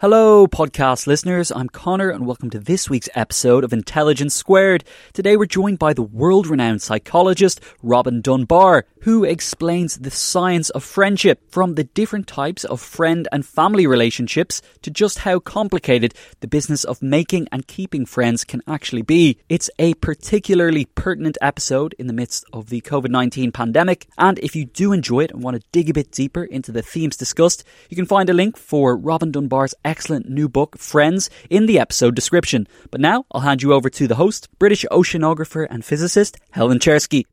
Hello, podcast listeners. I'm Connor, and welcome to this week's episode of Intelligence Squared. Today, we're joined by the world renowned psychologist Robin Dunbar, who explains the science of friendship from the different types of friend and family relationships to just how complicated the business of making and keeping friends can actually be. It's a particularly pertinent episode in the midst of the COVID 19 pandemic, and if you do enjoy it and want to dig a bit deeper into the themes discussed, you can find a link for Robin Dunbar's excellent new book, Friends, in the episode description. But now I'll hand you over to the host, British oceanographer and physicist Helen Czerski.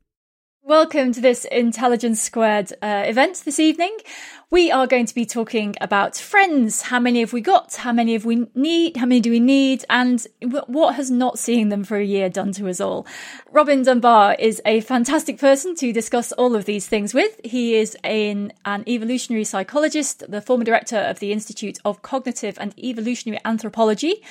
Welcome to this Intelligence Squared uh, event this evening. We are going to be talking about friends. How many have we got? How many have we need? How many do we need? And what has not seeing them for a year done to us all? Robin Dunbar is a fantastic person to discuss all of these things with. He is an, an evolutionary psychologist, the former director of the Institute of Cognitive and Evolutionary Anthropology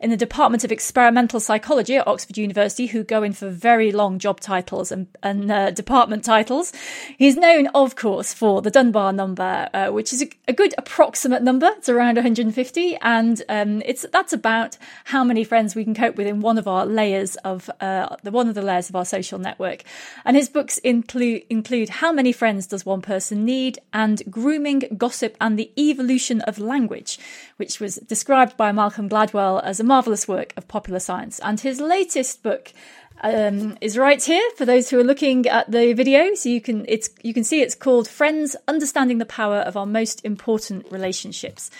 in the Department of Experimental Psychology at Oxford University who go in for very long job titles and, and uh, department titles. He's known, of course, for the Dunbar number, uh, which is a, a, good approximate number. It's around 150, and um, it's that's about how many friends we can cope with in one of our layers of uh, the one of the layers of our social network. And his books include include How Many Friends Does One Person Need and Grooming, Gossip, and the Evolution of Language, which was described by Malcolm Gladwell as a marvelous work of popular science. And his latest book um, is right here for those who are looking at the video. So you can it's you can see it's called Friends: Understanding the Power of Our Most Important Relationships.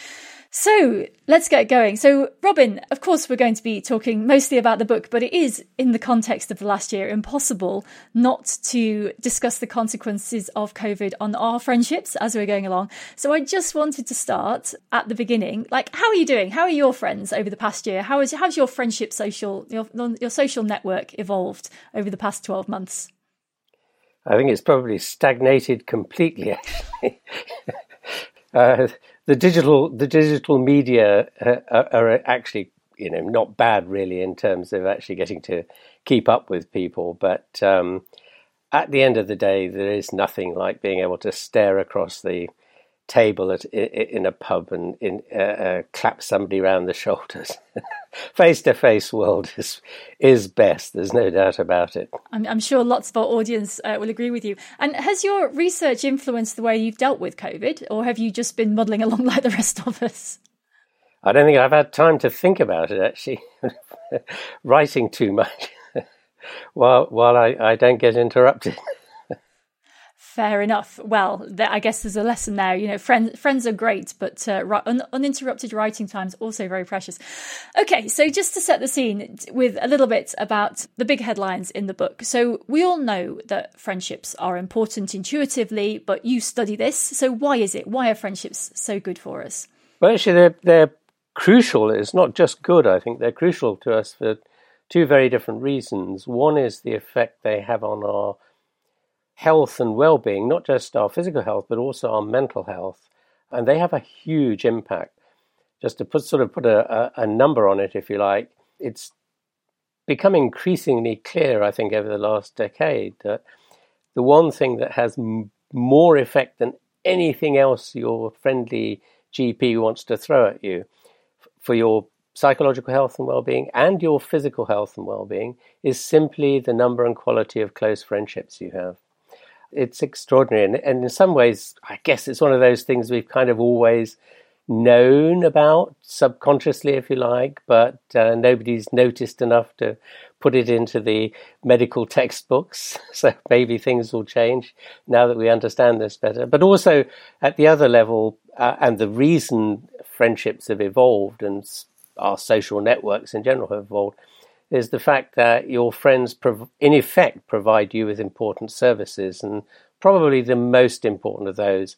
So let's get going. So, Robin, of course, we're going to be talking mostly about the book, but it is, in the context of the last year, impossible not to discuss the consequences of COVID on our friendships as we're going along. So, I just wanted to start at the beginning. Like, how are you doing? How are your friends over the past year? How is how's your friendship social your your social network evolved over the past twelve months? I think it's probably stagnated completely. Actually. uh, the digital the digital media uh, are actually you know not bad really in terms of actually getting to keep up with people, but um, at the end of the day, there is nothing like being able to stare across the table at, in a pub and in, uh, uh, clap somebody around the shoulders. Face to face world is is best. There's no doubt about it. I'm, I'm sure lots of our audience uh, will agree with you. And has your research influenced the way you've dealt with COVID, or have you just been muddling along like the rest of us? I don't think I've had time to think about it actually. Writing too much while while I, I don't get interrupted. Fair enough. Well, I guess there's a lesson there. You know, friends friends are great, but uh, un- uninterrupted writing time is also very precious. Okay, so just to set the scene with a little bit about the big headlines in the book. So we all know that friendships are important intuitively, but you study this. So why is it? Why are friendships so good for us? Well, actually, they're they're crucial. It's not just good. I think they're crucial to us for two very different reasons. One is the effect they have on our health and well-being, not just our physical health, but also our mental health, and they have a huge impact. Just to put sort of put a, a, a number on it, if you like, it's become increasingly clear, I think, over the last decade that the one thing that has m- more effect than anything else your friendly GP wants to throw at you for your psychological health and well-being and your physical health and well-being is simply the number and quality of close friendships you have it's extraordinary. And, and in some ways, I guess it's one of those things we've kind of always known about subconsciously, if you like, but uh, nobody's noticed enough to put it into the medical textbooks. So maybe things will change now that we understand this better. But also at the other level, uh, and the reason friendships have evolved and our social networks in general have evolved is the fact that your friends, prov- in effect, provide you with important services. And probably the most important of those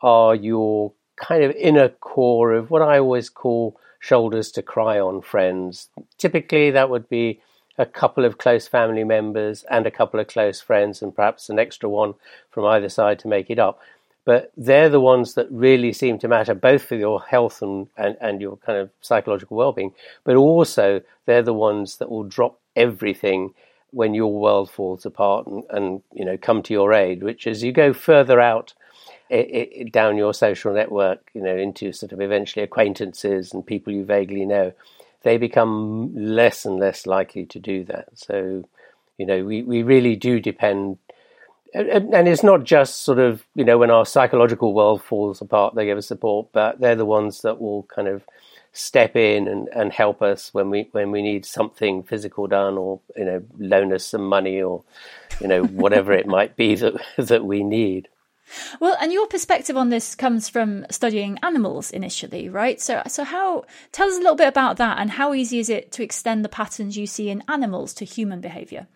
are your kind of inner core of what I always call shoulders to cry on friends. Typically, that would be a couple of close family members and a couple of close friends, and perhaps an extra one from either side to make it up. But they're the ones that really seem to matter, both for your health and, and, and your kind of psychological well being, but also they're the ones that will drop everything when your world falls apart and, and you know come to your aid. Which, as you go further out it, it, down your social network, you know, into sort of eventually acquaintances and people you vaguely know, they become less and less likely to do that. So, you know, we, we really do depend. And it's not just sort of, you know, when our psychological world falls apart, they give us support, but they're the ones that will kind of step in and, and help us when we when we need something physical done or you know loan us some money or you know whatever it might be that that we need well, and your perspective on this comes from studying animals initially, right? So, so how? Tell us a little bit about that, and how easy is it to extend the patterns you see in animals to human behaviour?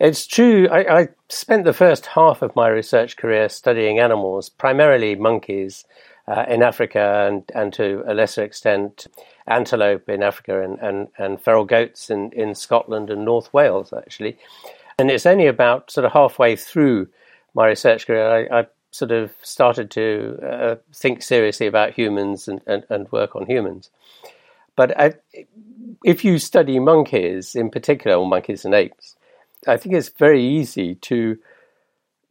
It's true. I, I, spent the first half of my research career studying animals, primarily monkeys uh, in Africa, and, and to a lesser extent antelope in Africa, and, and, and feral goats in, in Scotland and North Wales, actually. And it's only about sort of halfway through my research career, I, I sort of started to uh, think seriously about humans and, and, and work on humans. But I, if you study monkeys in particular, or monkeys and apes, I think it's very easy to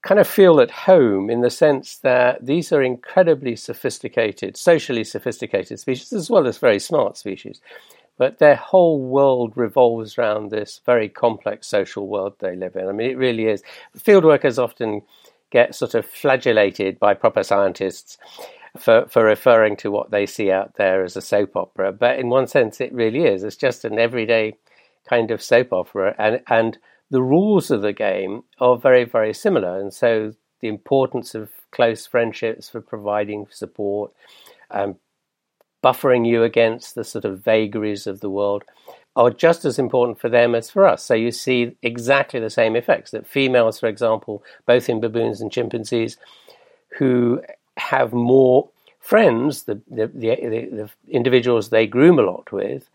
kind of feel at home in the sense that these are incredibly sophisticated, socially sophisticated species, as well as very smart species. But their whole world revolves around this very complex social world they live in. I mean, it really is. Field workers often get sort of flagellated by proper scientists for, for referring to what they see out there as a soap opera. But in one sense, it really is. It's just an everyday kind of soap opera. And, and the rules of the game are very, very similar. And so the importance of close friendships for providing support, um, buffering you against the sort of vagaries of the world are just as important for them as for us. So you see exactly the same effects that females, for example, both in baboons and chimpanzees, who have more friends, the, the, the, the individuals they groom a lot with,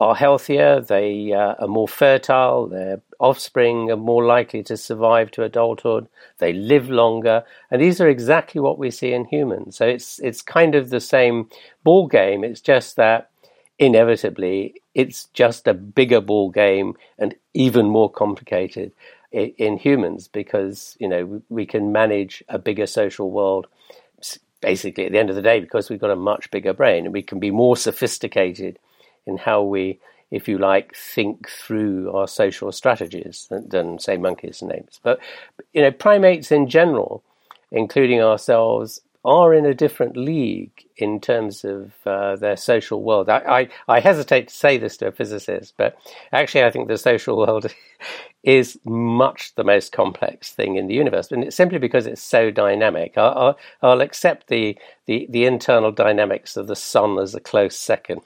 are healthier, they uh, are more fertile, their offspring are more likely to survive to adulthood, they live longer, and these are exactly what we see in humans. So it's it's kind of the same ball game. It's just that inevitably it's just a bigger ball game and even more complicated in, in humans because you know we can manage a bigger social world basically at the end of the day because we've got a much bigger brain and we can be more sophisticated in how we, if you like, think through our social strategies than, say monkeys and apes. But you know, primates in general, including ourselves, are in a different league in terms of uh, their social world. I, I, I, hesitate to say this to a physicist, but actually, I think the social world is much the most complex thing in the universe, and it's simply because it's so dynamic. I'll, I'll, I'll accept the, the, the internal dynamics of the sun as a close second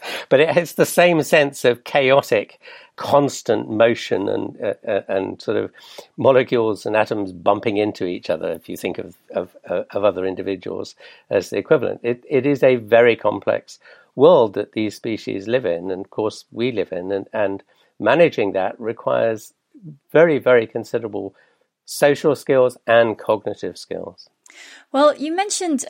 but it has the same sense of chaotic, constant motion and uh, uh, and sort of molecules and atoms bumping into each other. If you think of of, uh, of other individuals as the equivalent, it it is a very complex world that these species live in, and of course we live in, and and managing that requires very very considerable social skills and cognitive skills. Well, you mentioned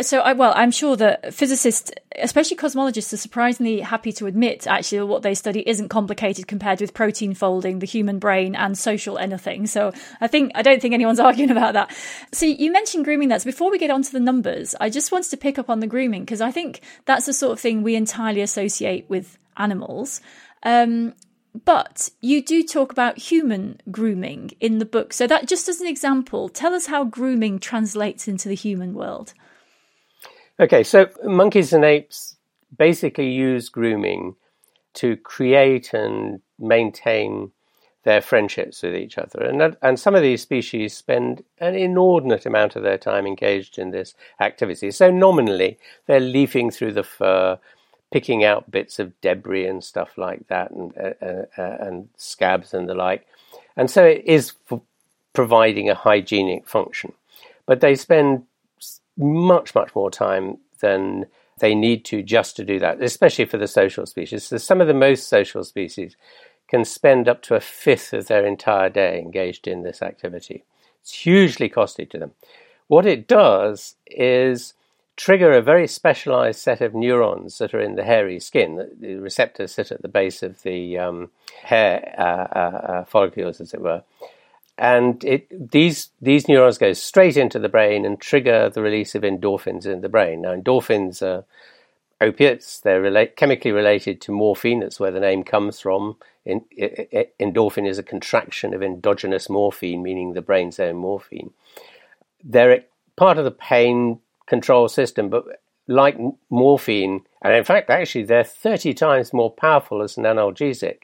so I, well i'm sure that physicists especially cosmologists are surprisingly happy to admit actually what they study isn't complicated compared with protein folding the human brain and social anything so i think i don't think anyone's arguing about that so you mentioned grooming that's before we get on to the numbers i just wanted to pick up on the grooming because i think that's the sort of thing we entirely associate with animals um, but you do talk about human grooming in the book. So, that just as an example, tell us how grooming translates into the human world. Okay, so monkeys and apes basically use grooming to create and maintain their friendships with each other. And, and some of these species spend an inordinate amount of their time engaged in this activity. So nominally, they're leafing through the fur, picking out bits of debris and stuff like that, and, uh, uh, uh and scabs and the like. And so it is providing a hygienic function. But they spend much, much more time than they need to just to do that, especially for the social species. So some of the most social species can spend up to a fifth of their entire day engaged in this activity. It's hugely costly to them. What it does is trigger a very specialized set of neurons that are in the hairy skin. The receptors sit at the base of the um, hair uh, uh, uh, follicles, as it were. And it, these these neurons go straight into the brain and trigger the release of endorphins in the brain. Now, endorphins are opiates. They're relate, chemically related to morphine. That's where the name comes from. In, endorphin is a contraction of endogenous morphine, meaning the brain's own morphine. They're part of the pain control system, but like morphine, and in fact, actually, they're 30 times more powerful as an analgesic,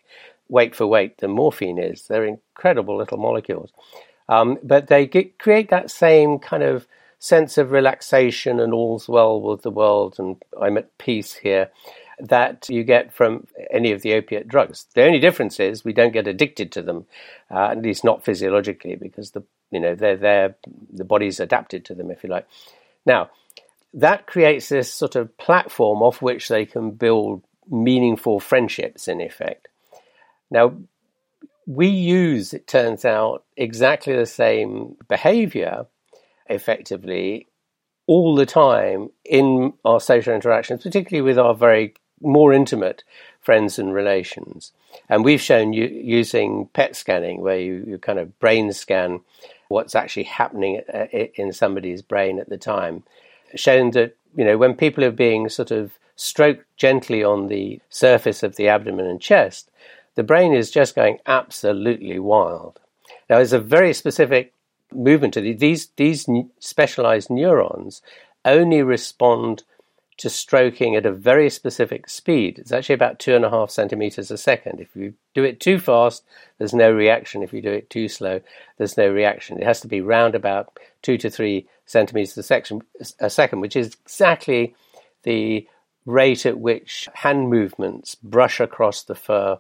weight for weight, than morphine is. They're incredible little molecules. Um, but they get, create that same kind of sense of relaxation and all's well with the world and I'm at peace here that you get from any of the opiate drugs. The only difference is we don't get addicted to them, uh, at least not physiologically, because the you know they're there, the body's adapted to them, if you like. Now, that creates this sort of platform off which they can build meaningful friendships. In effect, now we use, it turns out, exactly the same behavior effectively all the time in our social interactions, particularly with our very more intimate friends and relations. And we've shown you using PET scanning, where you, you kind of brain scan what's actually happening uh, in somebody's brain at the time, shown that you know when people are being sort of stroked gently on the surface of the abdomen and chest, the brain is just going absolutely wild. Now, there's a very specific movement to these these specialized neurons only respond to stroking at a very specific speed. It's actually about two and a half centimeters a second. If you do it too fast, there's no reaction. If you do it too slow, there's no reaction. It has to be round about two to three centimeters a second, a second which is exactly the rate at which hand movements brush across the fur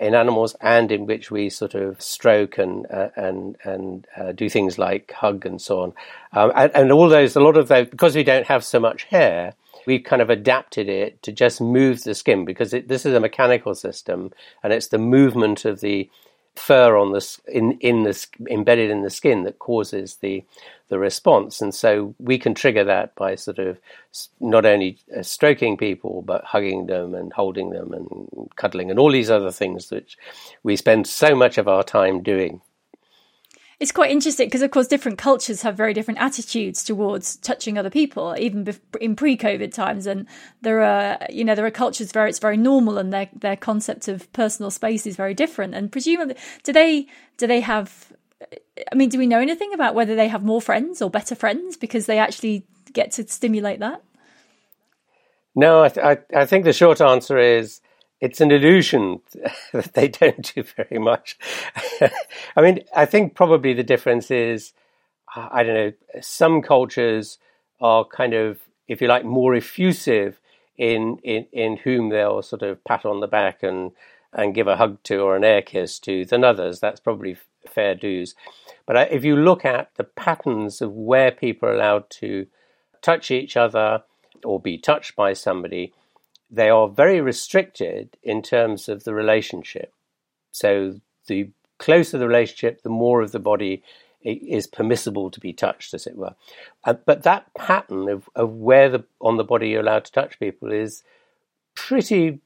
in animals and in which we sort of stroke and uh, and and uh, do things like hug and so on. Um, and, and, all those, a lot of those, because we don't have so much hair, we've kind of adapted it to just move the skin because it, this is a mechanical system and it's the movement of the fur on the in in the embedded in the skin that causes the the response, and so we can trigger that by sort of not only uh, stroking people but hugging them and holding them and cuddling and all these other things which we spend so much of our time doing it's quite interesting because, of course, different cultures have very different attitudes towards touching other people, even in pre-COVID times. And there are, you know, there are cultures where it's very normal, and their their concept of personal space is very different. And presumably, do they do they have? I mean, do we know anything about whether they have more friends or better friends because they actually get to stimulate that? No, I, th- I, I think the short answer is it's an illusion that they don't do very much. I mean, I think probably the difference is, uh, I don't know, some cultures are kind of, if you like, more effusive in, in, in whom they'll sort of pat on the back and, and give a hug to or an air kiss to than others. That's probably fair dues. But uh, if you look at the patterns of where people are allowed to touch each other or be touched by somebody, they are very restricted in terms of the relationship. So the closer the relationship, the more of the body is permissible to be touched, as it were. Uh, but that pattern of, of where the, on the body you're allowed to touch people is pretty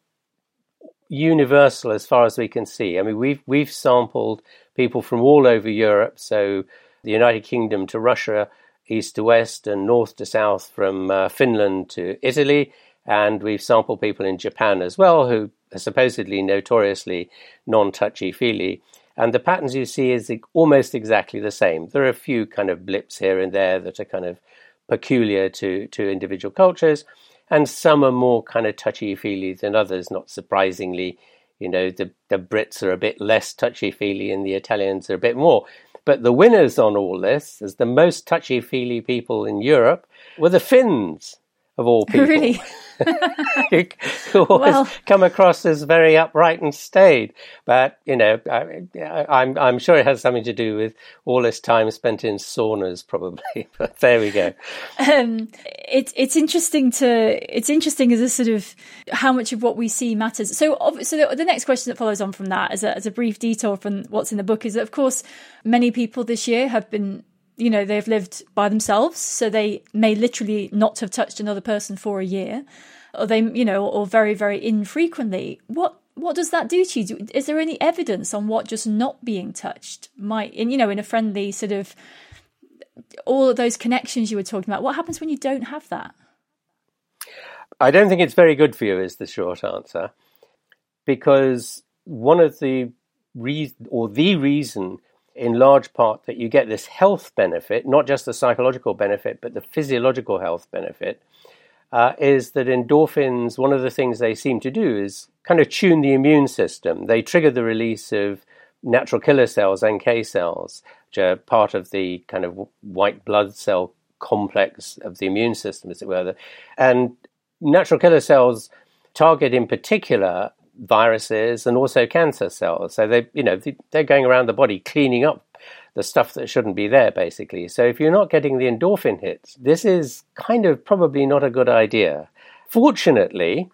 universal as far as we can see. I mean, we've we've sampled people from all over Europe, so the United Kingdom to Russia, east to west, and north to south, from uh, Finland to Italy, and we've sampled people in Japan as well who are supposedly notoriously non touchy feely. And the patterns you see is almost exactly the same. There are a few kind of blips here and there that are kind of peculiar to, to individual cultures, and some are more kind of touchy feely than others, not surprisingly. You know, the, the Brits are a bit less touchy feely and the Italians are a bit more. But the winners on all this, as the most touchy feely people in Europe, were the Finns of all people. Really? who always well, come across as very upright and staid. But you know, I, I'm I'm sure it has something to do with all this time spent in saunas, probably. but there we go. Um, it's it's interesting to it's interesting as a sort of how much of what we see matters. So so the, the next question that follows on from that, as a as a brief detour from what's in the book, is that of course many people this year have been you know they've lived by themselves so they may literally not have touched another person for a year or they you know or very very infrequently. What what does that do to you? Is there any evidence on what just not being touched might in you know in a friendly sort of all of those connections you were talking about what happens when you don't have that? I don't think it's very good for you is the short answer because one of the reason or the reason in large part that you get this health benefit, not just the psychological benefit, but the physiological health benefit, uh, is that endorphins, one of the things they seem to do is kind of tune the immune system. They trigger the release of natural killer cells, NK cells, which are part of the kind of white blood cell complex of the immune system, as it were. And natural killer cells target in particular viruses and also cancer cells. So they, you know, they're going around the body cleaning up the stuff that shouldn't be there, basically. So if you're not getting the endorphin hits, this is kind of probably not a good idea. Fortunately,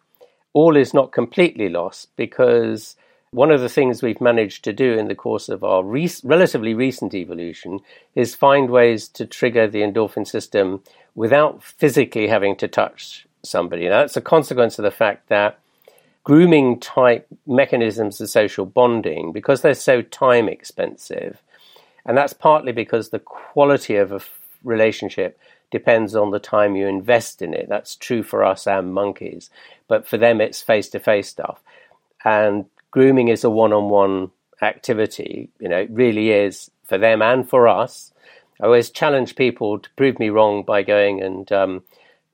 all is not completely lost because one of the things we've managed to do in the course of our re- relatively recent evolution is find ways to trigger the endorphin system without physically having to touch somebody. Now, that's a consequence of the fact that grooming type mechanisms of social bonding, because they're so time expensive, and that's partly because the quality of a relationship depends on the time you invest in it. That's true for us and monkeys, but for them, it's face to face stuff. And grooming is a one on one activity. You know, it really is for them and for us. I always challenge people to prove me wrong by going and um,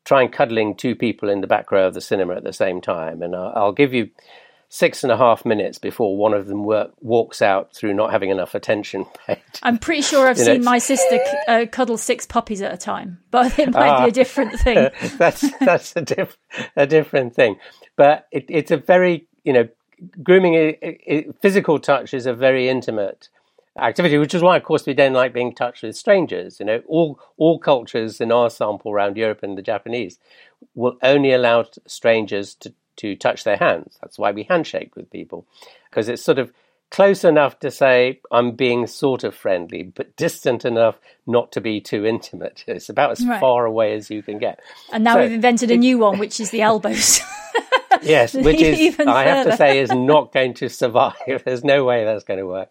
try and cuddling two people in the back row of the cinema at the same time. And I'll, I'll give you six and a half minutes before one of them work, walks out through not having enough attention paid. I'm pretty sure I've you seen know, my sister uh, cuddle six puppies at a time, but it might be a ah. different thing. that's that's a, diff- a different thing. But it, it's a very, you know, grooming, it, it, physical touch is a very intimate activity, which is why, of course, we don't like being touched with strangers. You know, all all cultures in our sample around Europe and the Japanese will only allow strangers to to touch their hands. That's why we handshake with people, because it's sort of close enough to say I'm being sort of friendly, but distant enough not to be too intimate. It's about as right. far away as you can get. And now so, we've invented a new one, which is the elbows. yes, which is I have to say is not going to survive. There's no way that's going to work.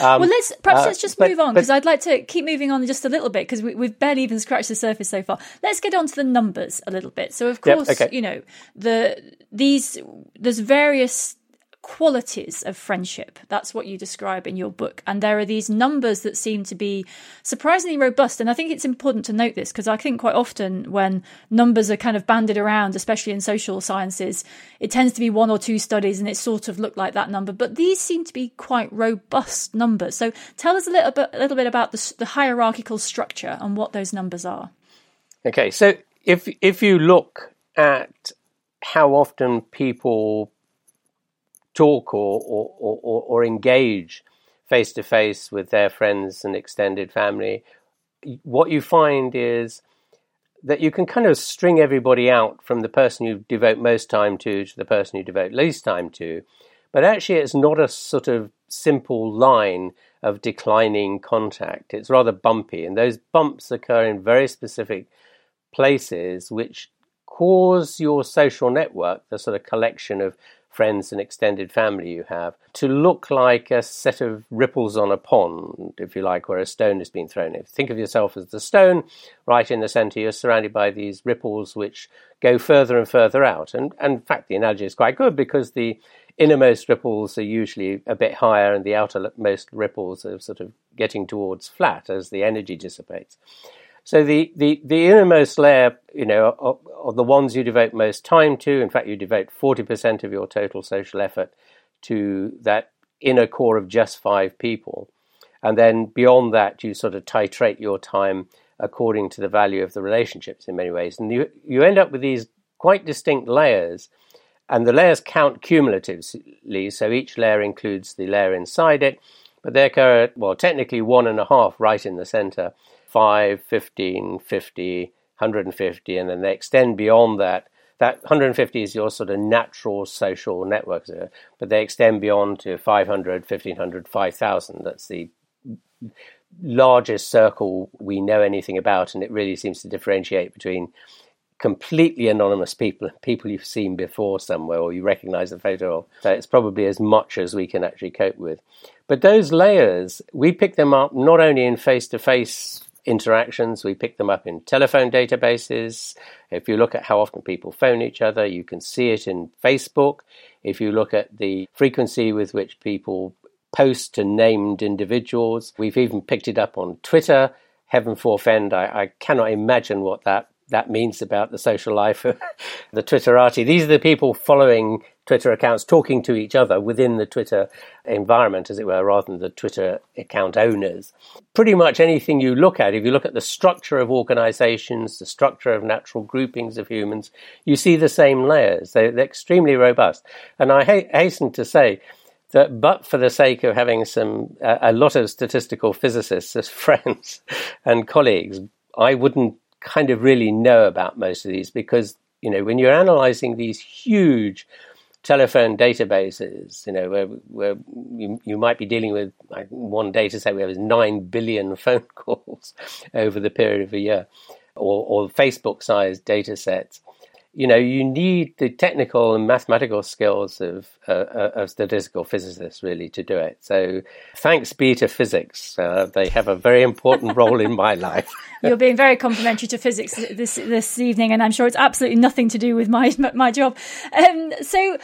Um, well, let's perhaps uh, let's just but, move on because I'd like to keep moving on just a little bit because we, have barely even scratched the surface so far. Let's get on to the numbers a little bit. So, of course, yep, okay. you know the these there's various qualities of friendship. That's what you describe in your book. And there are these numbers that seem to be surprisingly robust. And I think it's important to note this because I think quite often when numbers are kind of banded around, especially in social sciences, it tends to be one or two studies and it sort of looked like that number. But these seem to be quite robust numbers. So tell us a little bit, a little bit about the, the hierarchical structure and what those numbers are. Okay, so if if you look at how often people talk or, or, or, or engage face to face with their friends and extended family, what you find is that you can kind of string everybody out from the person you devote most time to to the person you devote least time to. But actually, it's not a sort of simple line of declining contact. It's rather bumpy, and those bumps occur in very specific places which cause your social network, the sort of collection of friends and extended family you have to look like a set of ripples on a pond, if you like, where a stone has been thrown in. Think of yourself as the stone, right in the center. You're surrounded by these ripples which go further and further out. And, and in fact, the analogy is quite good because the innermost ripples are usually a bit higher and the outermost ripples are sort of getting towards flat as the energy dissipates. So the, the, the innermost layer, you know, are, are the ones you devote most time to. In fact, you devote 40% of your total social effort to that inner core of just five people. And then beyond that, you sort of titrate your time according to the value of the relationships in many ways. And you, you end up with these quite distinct layers. And the layers count cumulatively. So each layer includes the layer inside it. But they're, well, technically one and a half right in the center 5, 15, 50, 150. And then they extend beyond that that 150 is your sort of natural social network, but they extend beyond to 500, 1500, 5000. That's the largest circle we know anything about, and it really seems to differentiate between completely anonymous people and people you've seen before somewhere or you recognize the photo of. So it's probably as much as we can actually cope with. But those layers, we pick them up not only in face to face interactions. We pick them up in telephone databases. If you look at how often people phone each other, you can see it in Facebook. If you look at the frequency with which people post to named individuals, we've even picked it up on Twitter. Heaven forfend, I, I cannot imagine what that that means about the social life of the Twitterati. These are the people following Twitter accounts talking to each other within the Twitter environment, as it were, rather than the Twitter account owners. Pretty much anything you look at, if you look at the structure of organizations, the structure of natural groupings of humans, you see the same layers. They're, extremely robust. And I ha- hasten to say, that but for the sake of having some uh, a lot of statistical physicists as friends and colleagues, I wouldn't kind of really know about most of these because you know when you're analyzing these huge telephone databases, you know, where, where you, you might be dealing with like one data set where there's 9 billion phone calls over the period of a year, or, or Facebook sized data sets you know, you need the technical and mathematical skills of, uh, of statistical physicists really to do it. So, thanks be to physics. Uh, they have a very important role in my life. You're being very complimentary to physics this this evening, and I'm sure it's absolutely nothing to do with my my job. Um, so, uh,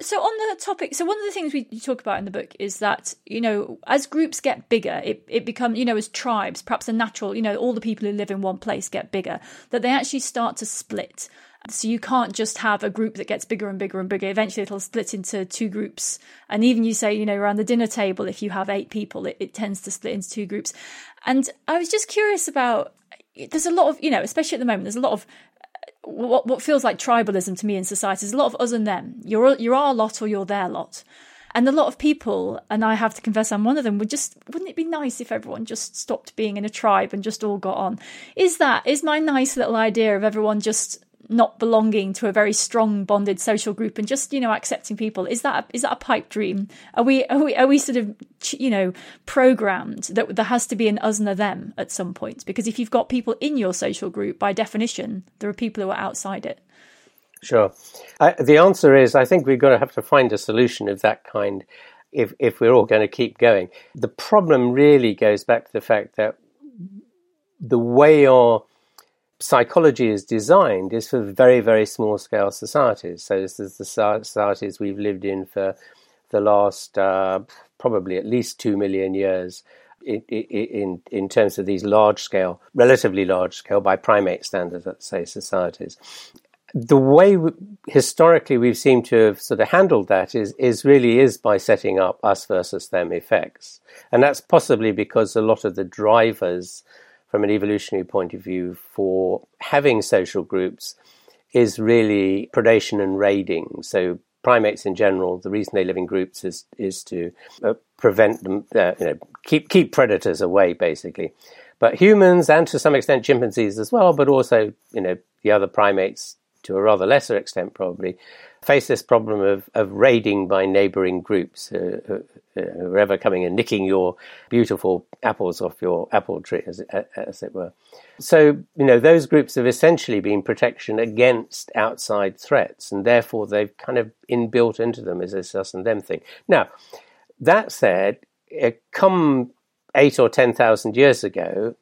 so on the topic, so one of the things we talk about in the book is that you know, as groups get bigger, it it becomes you know, as tribes, perhaps a natural, you know, all the people who live in one place get bigger, that they actually start to split. So you can't just have a group that gets bigger and bigger and bigger. Eventually, it'll split into two groups. And even you say, you know, around the dinner table, if you have eight people, it, it tends to split into two groups. And I was just curious about. There's a lot of, you know, especially at the moment, there's a lot of uh, what what feels like tribalism to me in society. There's a lot of us and them. You're you're our lot or you're their lot. And a lot of people, and I have to confess I'm one of them, would just wouldn't it be nice if everyone just stopped being in a tribe and just all got on? Is that is my nice little idea of everyone just not belonging to a very strong bonded social group and just you know accepting people is that a, is that a pipe dream? Are we are we are we sort of you know programmed that there has to be an us and a them at some point? Because if you've got people in your social group by definition there are people who are outside it. Sure. I, the answer is i think we're going to have to find a solution of that kind if if we're all going to keep going. The problem really goes back to the fact that the way our psychology is designed is for very, very small scale societies. So this is the societies we've lived in for the last uh, probably at least two million years. In, in in terms of these large scale, relatively large scale by primate standards, let's say societies, the way we, historically we've seemed to have sort of handled that is is really is by setting up us versus them effects, and that's possibly because a lot of the drivers from an evolutionary point of view for having social groups is really predation and raiding. So primates in general, the reason they live in groups is is to uh, prevent them, uh, you know, keep keep predators away, basically. But humans and to some extent chimpanzees as well, but also you know the other primates to a rather lesser extent probably face this problem of, of raiding by neighboring groups uh, who, who are ever coming and nicking your beautiful apples off your apple tree, as it, as it were. So, you know, those groups have essentially been protection against outside threats, and therefore they've kind of inbuilt into them as this us and them thing. Now, that said, come eight or ten thousand years ago,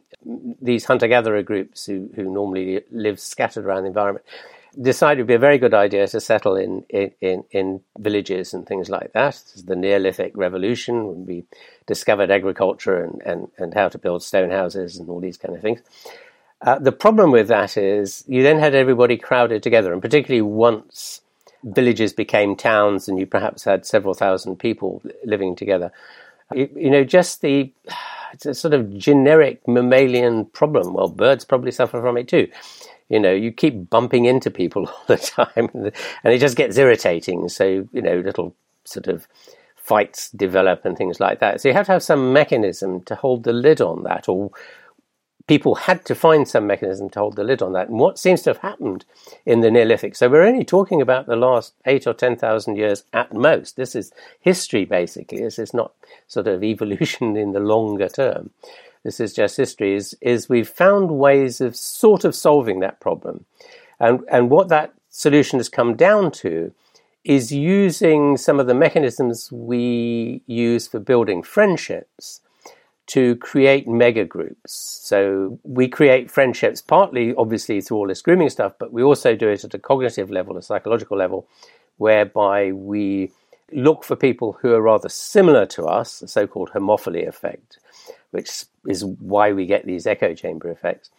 these hunter gatherer groups who, who normally live scattered around the environment decided it would be a very good idea to settle in, in, in villages and things like that. The Neolithic revolution, when we discovered agriculture and, and, and how to build stone houses and all these kind of things. Uh, the problem with that is you then had everybody crowded together, and particularly once villages became towns and you perhaps had several thousand people living together. You, you know, just the it's a sort of generic mammalian problem. Well, birds probably suffer from it too. You know, you keep bumping into people all the time, and it just gets irritating. So, you know, little sort of fights develop and things like that. So you have to have some mechanism to hold the lid on that, or people had to find some mechanism to hold the lid on that. And what seems to have happened in the Neolithic? So we're only talking about the last eight or ten thousand years at most. This is history, basically. This is not sort of evolution in the longer term. This is just history. Is is we've found ways of sort of solving that problem, and and what that solution has come down to is using some of the mechanisms we use for building friendships to create mega groups. So we create friendships partly, obviously, through all this grooming stuff, but we also do it at a cognitive level, a psychological level, whereby we look for people who are rather similar to us, the so called homophily effect, which is why we get these echo chamber effects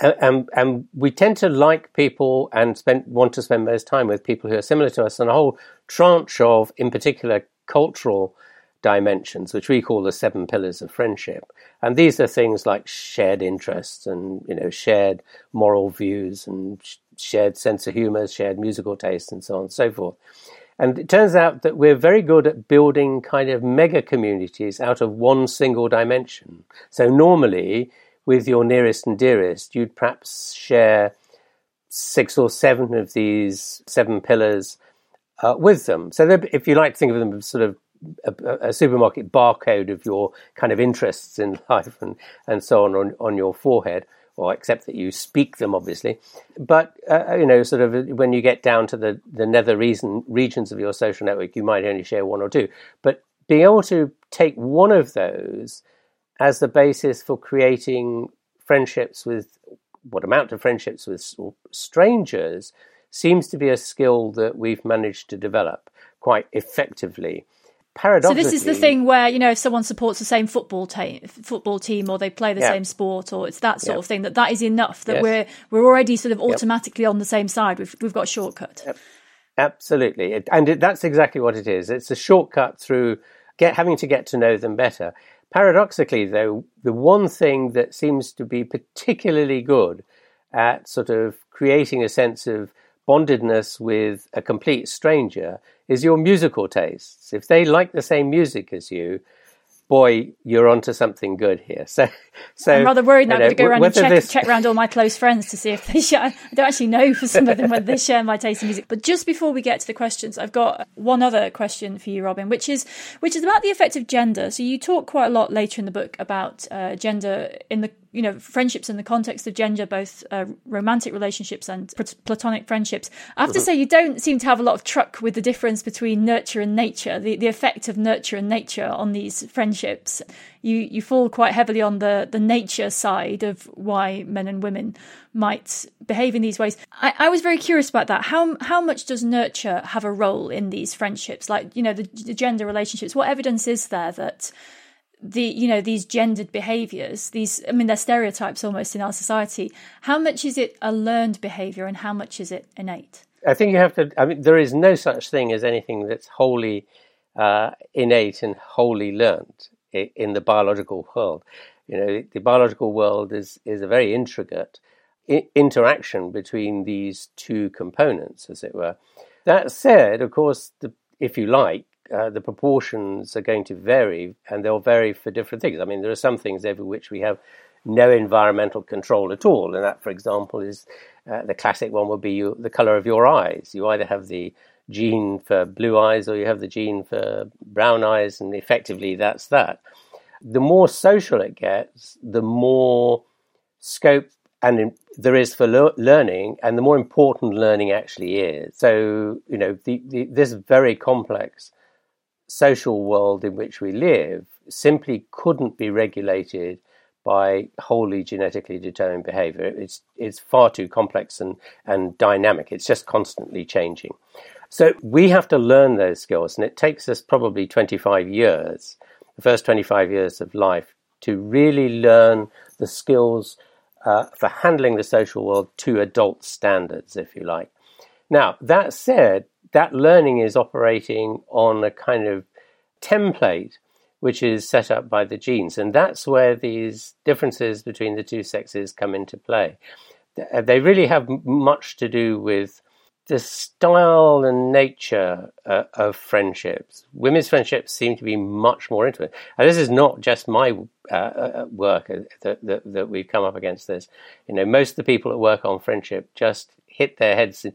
and, and we tend to like people and spend, want to spend most time with people who are similar to us and a whole tranche of, in particular, cultural dimensions, which we call the seven pillars of friendship. And these are things like shared interests and, you know, shared moral views and shared sense of humor, shared musical tastes, and so on and so forth. And it turns out that we're very good at building kind of mega communities out of one single dimension. So normally, with your nearest and dearest, you'd perhaps share six or seven of these seven pillars uh, with them. So, if you like to think of them as sort of a, a, supermarket barcode of your kind of interests in life and, and so on, on on your forehead, or except that you speak them, obviously. But uh, you know, sort of when you get down to the the nether reason, regions of your social network, you might only share one or two. But being able to take one of those as the basis for creating friendships with what amount of friendships with strangers seems to be a skill that we've managed to develop quite effectively. So this is the thing where you know if someone supports the same football team, football team, or they play the yeah. same sport, or it's that sort yeah. of thing. That that is enough. That yes. we're we're already sort of automatically yep. on the same side. We've we've got a shortcut. Yep. Absolutely, and it, that's exactly what it is. It's a shortcut through get having to get to know them better. Paradoxically, though, the one thing that seems to be particularly good at sort of creating a sense of bondedness with a complete stranger is your musical tastes. If they like the same music as you, boy, you're onto something good here. So, so I'm rather worried now. I'm going to go around and check, this... check around all my close friends to see if they share. I don't actually know for some of them whether they share my taste in music. But just before we get to the questions, I've got one other question for you, Robin, which is which is about the effect of gender. So you talk quite a lot later in the book about uh, gender in the you know friendships in the context of gender, both uh, romantic relationships and platonic friendships. I have to mm-hmm. say, you don't seem to have a lot of truck with the difference between nurture and nature, the, the effect of nurture and nature on these friendships. You you fall quite heavily on the the nature side of why men and women might behave in these ways. I, I was very curious about that. How how much does nurture have a role in these friendships? Like you know the, the gender relationships. What evidence is there that the you know these gendered behaviors these i mean they're stereotypes almost in our society. How much is it a learned behavior and how much is it innate? I think you have to i mean there is no such thing as anything that's wholly uh, innate and wholly learned in the biological world. You know the biological world is is a very intricate interaction between these two components as it were. That said of course the, if you like uh, the proportions are going to vary, and they'll vary for different things. I mean, there are some things over which we have no environmental control at all, and that, for example, is uh, the classic one would be you, the color of your eyes. You either have the gene for blue eyes or you have the gene for brown eyes, and effectively that's that. The more social it gets, the more scope and in, there is for le- learning, and the more important learning actually is. So, you know, the, the, this very complex social world in which we live simply couldn't be regulated by wholly genetically determined behavior. It's it's far too complex and, and dynamic. It's just constantly changing. So we have to learn those skills, and it takes us probably 25 years, the first 25 years of life, to really learn the skills uh, for handling the social world to adult standards, if you like. Now, that said, that learning is operating on a kind of template which is set up by the genes. And that's where these differences between the two sexes come into play. They really have much to do with the style and nature uh, of friendships. Women's friendships seem to be much more intimate. And this is not just my uh, uh work uh, that, that, that, we've come up against this. You know, most of the people that work on friendship just hit their heads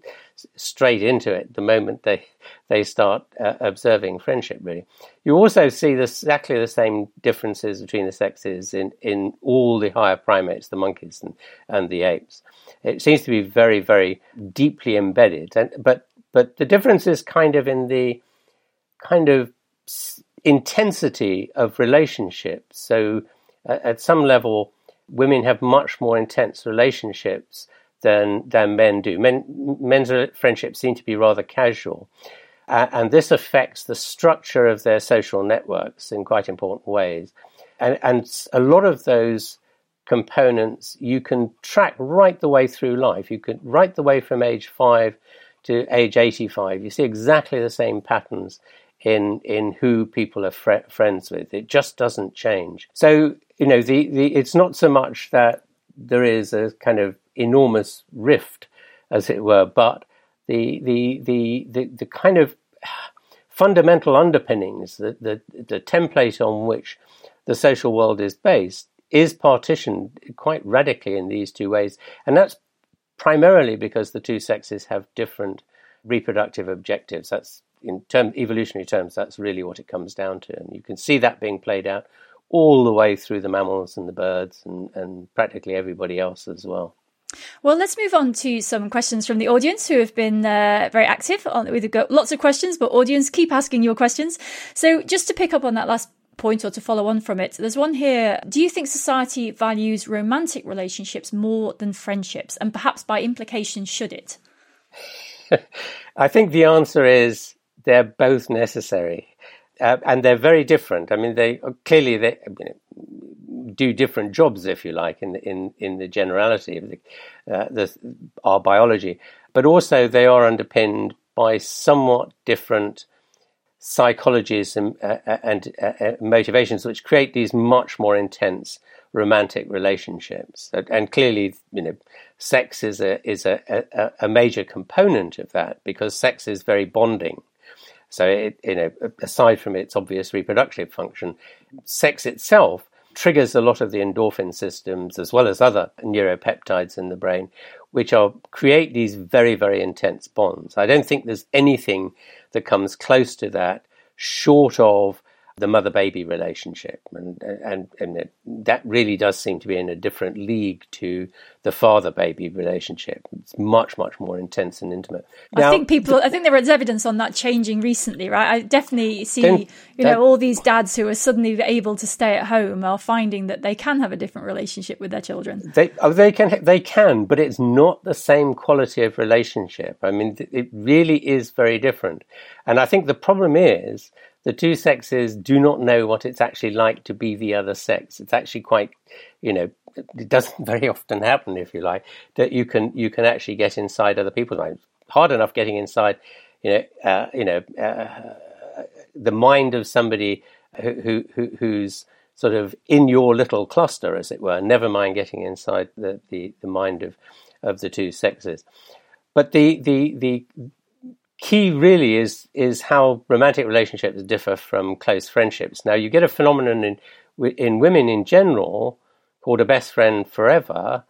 straight into it the moment they they start uh, observing friendship. Really, you also see exactly the same differences between the sexes in in all the higher primates, the monkeys and and the apes. It seems to be very very deeply embedded, and but but the difference is kind of in the kind of intensity of relationships. So at some level, women have much more intense relationships than than men do. Men, men's friendships seem to be rather casual, uh, and this affects the structure of their social networks in quite important ways. And and a lot of those components you can track right the way through life. You can right the way from age five to age eighty-five. You see exactly the same patterns in in who people are fr- friends with. It just doesn't change. So you know the, the it's not so much that there is a kind of enormous rift, as it were, but the the the the, the kind of fundamental underpinnings, the, the the template on which the social world is based, is partitioned quite radically in these two ways, and that's primarily because the two sexes have different reproductive objectives. That's in term, evolutionary terms, that's really what it comes down to, and you can see that being played out all the way through the mammals and the birds and, and practically everybody else as well. Well, let's move on to some questions from the audience who have been uh, very active. We've got lots of questions, but audience, keep asking your questions. So, just to pick up on that last point or to follow on from it, there's one here. Do you think society values romantic relationships more than friendships? And perhaps by implication, should it? I think the answer is they're both necessary uh, and they're very different. I mean, they clearly they you know, do different jobs, if you like, in the, in in the generality of the, uh, the, our biology, but also they are underpinned by somewhat different psychologies and, uh, uh and uh, uh, motivations, which create these much more intense romantic relationships. And clearly, you know, sex is a is a, a, a major component of that because sex is very bonding. So, it, you know, aside from its obvious reproductive function, sex itself triggers a lot of the endorphin systems as well as other neuropeptides in the brain, which are create these very, very intense bonds. I don't think there's anything that comes close to that short of the mother baby relationship. And, and, and that really does seem to be in a different league to the father baby relationship. It's much, much more intense and intimate. Now, I think people, I think there is evidence on that changing recently, right? I definitely see, you know, that, all these dads who are suddenly able to stay at home are finding that they can have a different relationship with their children. They, oh, they can, they can, but it's not the same quality of relationship. I mean, it really is very different. And I think the problem is, the two sexes do not know what it's actually like to be the other sex. It's actually quite, you know, it doesn't very often happen, if you like, that you can you can actually get inside other people's minds. Hard enough getting inside, you know, uh, you know, uh, the mind of somebody who, who who's sort of in your little cluster, as it were. Never mind getting inside the, the, the mind of of the two sexes. But the the the key really is is how romantic relationships differ from close friendships. Now you get a phenomenon in in women in general called a best friend forever,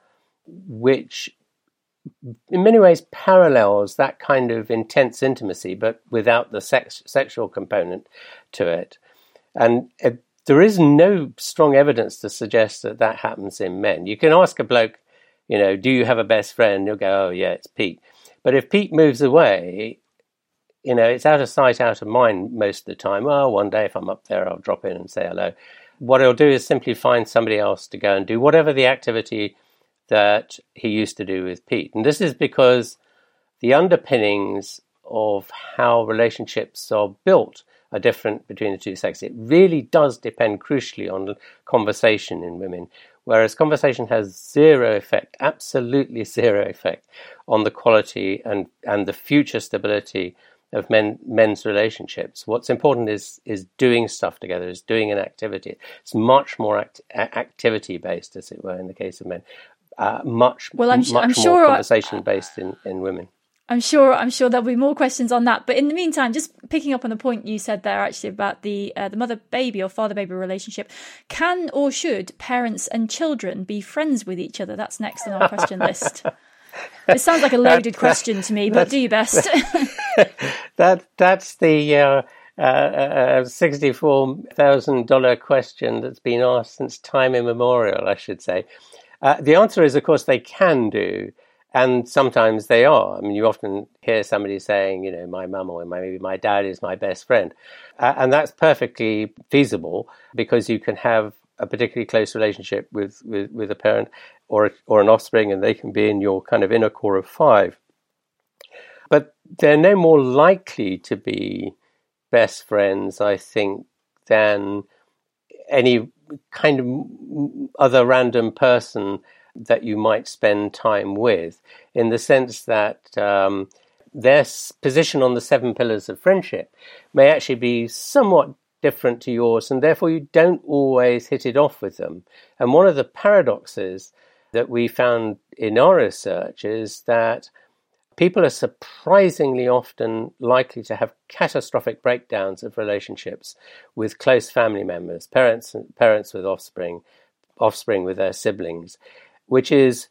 which in many ways parallels that kind of intense intimacy, but without the sex, sexual component to it. And uh, there is no strong evidence to suggest that that happens in men. You can ask a bloke, you know, do you have a best friend? He'll go, oh, yeah, it's Pete. But if Pete moves away, you know, it's out of sight, out of mind most of the time. Well, one day if I'm up there, I'll drop in and say hello. What I'll do is simply find somebody else to go and do whatever the activity that he used to do with Pete. And this is because the underpinnings of how relationships are built are different between the two sexes. It really does depend crucially on conversation in women. Whereas conversation has zero effect, absolutely zero effect on the quality and, and the future stability of men men's relationships. What's important is is doing stuff together, is doing an activity. It's much more act- activity based, as it were, in the case of men. Uh, much well, I'm, much I'm more sure conversation based in, in women. I'm sure I'm sure there'll be more questions on that. But in the meantime, just picking up on the point you said there actually about the uh, the mother baby or father baby relationship, can or should parents and children be friends with each other? That's next on our question list. It sounds like a loaded that, question to me, but do your best. that that's the uh, uh, uh sixty-four thousand dollar question that's been asked since time immemorial. I should say. Uh, the answer is, of course, they can do. And sometimes they are. I mean, you often hear somebody saying, you know, my mum or maybe my dad is my best friend. Uh, and that's perfectly feasible because you can have a particularly close relationship with, with, with a parent or, or an offspring and they can be in your kind of inner core of five. But they're no more likely to be best friends, I think, than any kind of other random person that you might spend time with, in the sense that um, their position on the seven pillars of friendship may actually be somewhat different to yours, and therefore you don't always hit it off with them. And one of the paradoxes that we found in our research is that people are surprisingly often likely to have catastrophic breakdowns of relationships with close family members, parents, parents with offspring, offspring with their siblings, which is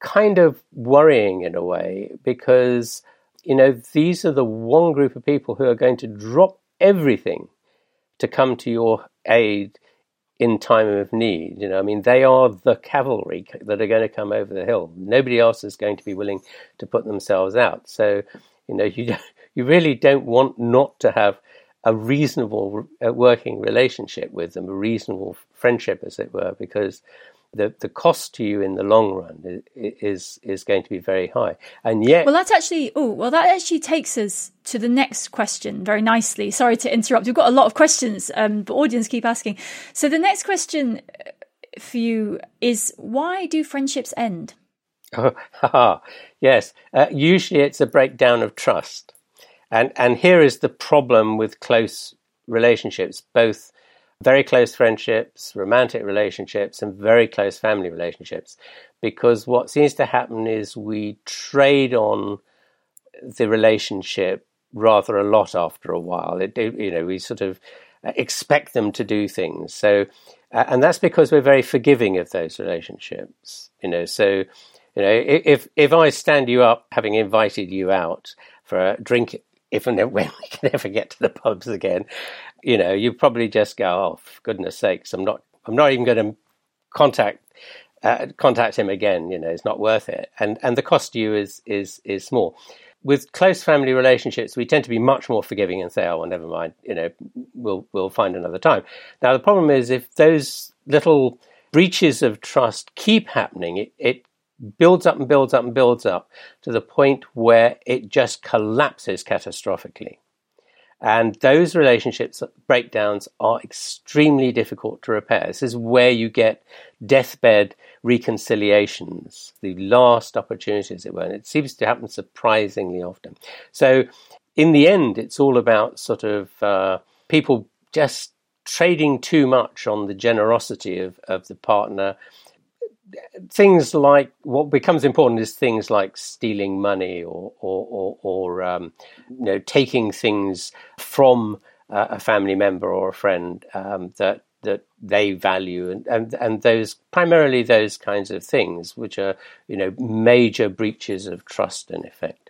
kind of worrying in a way because you know these are the one group of people who are going to drop everything to come to your aid in time of need. You know, I mean, they are the cavalry that are going to come over the hill. Nobody else is going to be willing to put themselves out. So, you know, you you really don't want not to have a reasonable working relationship with them, a reasonable friendship, as it were, because the, the cost to you in the long run is is going to be very high. And yet, well, that's actually oh, well, that actually takes us to the next question very nicely. Sorry to interrupt. We've got a lot of questions, um, but audience keep asking. So the next question uh, for you is why do friendships end? Oh, yes. Uh, usually, it's a breakdown of trust, and and here is the problem with close relationships, both very close friendships, romantic relationships, and very close family relationships. Because what seems to happen is we trade on the relationship rather a lot after a while. It, you know, we sort of expect them to do things. So, uh, and that's because we're very forgiving of those relationships. You know, so you know, if if I stand you up, having invited you out for a drink if and when we can ever get to the pubs again, you know, you probably just go, "Oh, goodness sakes, I'm not, I'm not even going to contact uh, contact him again." You know, it's not worth it, and and the cost to you is is is small. With close family relationships, we tend to be much more forgiving and say, "Oh, well, never mind. You know, we'll we'll find another time." Now, the problem is if those little breaches of trust keep happening, it, it builds up and builds up and builds up to the point where it just collapses catastrophically. And those relationships breakdowns are extremely difficult to repair. This is where you get deathbed reconciliations, the last opportunity, as it were. And it seems to happen surprisingly often. So, in the end, it's all about sort of uh, people just trading too much on the generosity of, of the partner things like what becomes important is things like stealing money or or or, or um, you know taking things from uh, a family member or a friend um, that that they value and, and and those primarily those kinds of things which are you know major breaches of trust in effect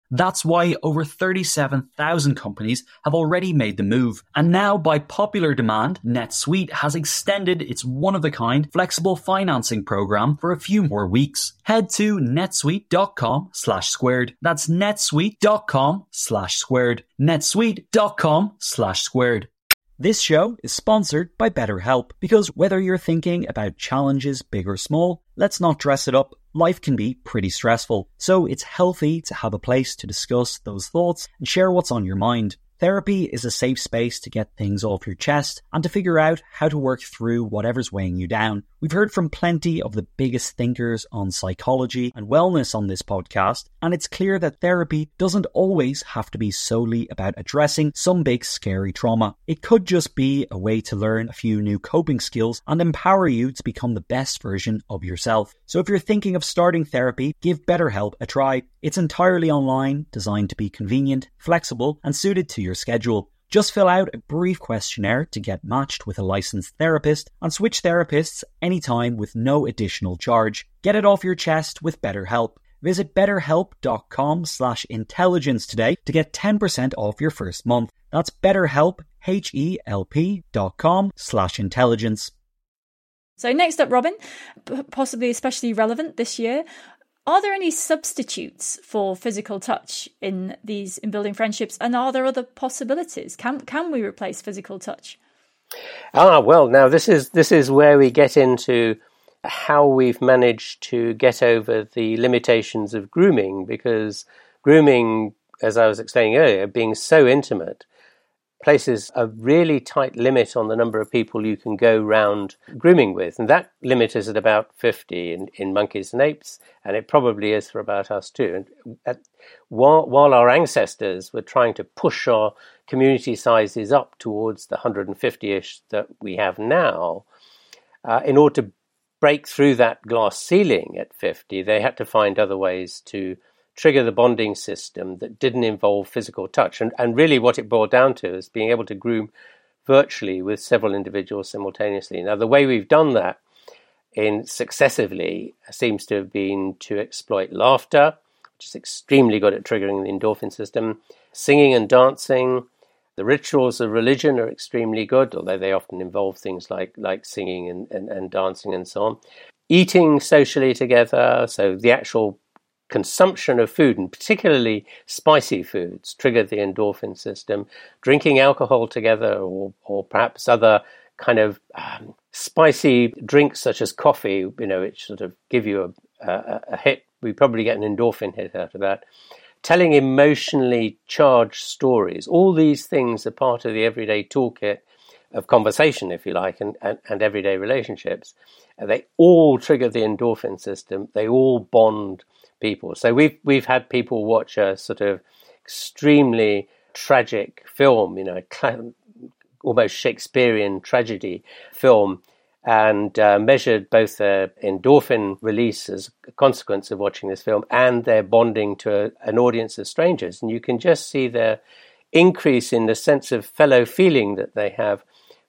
That's why over 37,000 companies have already made the move. And now, by popular demand, NetSuite has extended its one of a kind flexible financing program for a few more weeks. Head to netsuite.com slash squared. That's netsuite.com slash squared. netsuite.com slash squared. This show is sponsored by BetterHelp because whether you're thinking about challenges big or small, let's not dress it up. Life can be pretty stressful, so it's healthy to have a place to discuss those thoughts and share what's on your mind. Therapy is a safe space to get things off your chest and to figure out how to work through whatever's weighing you down. We've heard from plenty of the biggest thinkers on psychology and wellness on this podcast, and it's clear that therapy doesn't always have to be solely about addressing some big scary trauma. It could just be a way to learn a few new coping skills and empower you to become the best version of yourself. So if you're thinking of starting therapy, give BetterHelp a try. It's entirely online, designed to be convenient, flexible, and suited to your schedule. Just fill out a brief questionnaire to get matched with a licensed therapist and switch therapists anytime with no additional charge. Get it off your chest with BetterHelp. Visit betterhelp.com slash intelligence today to get 10% off your first month. That's betterhelp, H-E-L-P dot com slash intelligence. So next up, Robin, possibly especially relevant this year, are there any substitutes for physical touch in these in building friendships, and are there other possibilities? Can can we replace physical touch? Ah, well, now this is this is where we get into how we've managed to get over the limitations of grooming, because grooming, as I was explaining earlier, being so intimate, places a really tight limit on the number of people you can go round grooming with. And that limit is at about 50 in, in monkeys and apes, and it probably is for about us too. And at, while, while our ancestors were trying to push our community sizes up towards the 150 ish that we have now, uh, in order to break through that glass ceiling at 50, they had to find other ways to trigger the bonding system that didn't involve physical touch. And, and really, what it boiled down to is being able to groom virtually with several individuals simultaneously. Now, the way we've done that in successively seems to have been to exploit laughter, which is extremely good at triggering the endorphin system, singing and dancing. The rituals of religion are extremely good, although they often involve things like, like singing and, and, and dancing and so on. Eating socially together, so the actual consumption of food, and particularly spicy foods, trigger the endorphin system. Drinking alcohol together, or, or perhaps other kind of um, spicy drinks such as coffee, you know, which sort of give you a, a, a hit. We probably get an endorphin hit out of that. Telling emotionally charged stories. All these things are part of the everyday toolkit of conversation, if you like, and, and, and everyday relationships. they all trigger the endorphin system. They all bond people. So we've we've had people watch a sort of extremely tragic film, you know, almost Shakespearean tragedy film, and uh, measured both their endorphin release as a consequence of watching this film and their bonding to a, an audience of strangers. And you can just see their increase in the sense of fellow feeling that they have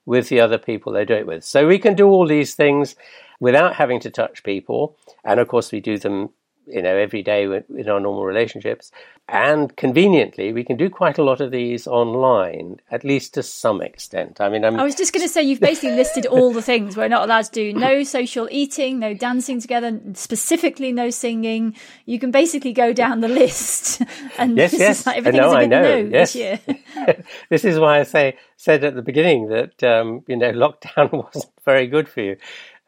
with the other people they do it with. So we can do all these things without having to touch people. And of course, we do them you know every day in our normal relationships. And conveniently we can do quite a lot of these online at least to some extent. I mean I'm... i was just going to say you've basically listed all the things we're not allowed to do. No social eating no dancing together specifically no singing. You can basically go down the list. And yes yes. like everything's I know, know. No yes. this year. This is why i say said at the beginning that um, you know lockdown wasn't very good for you.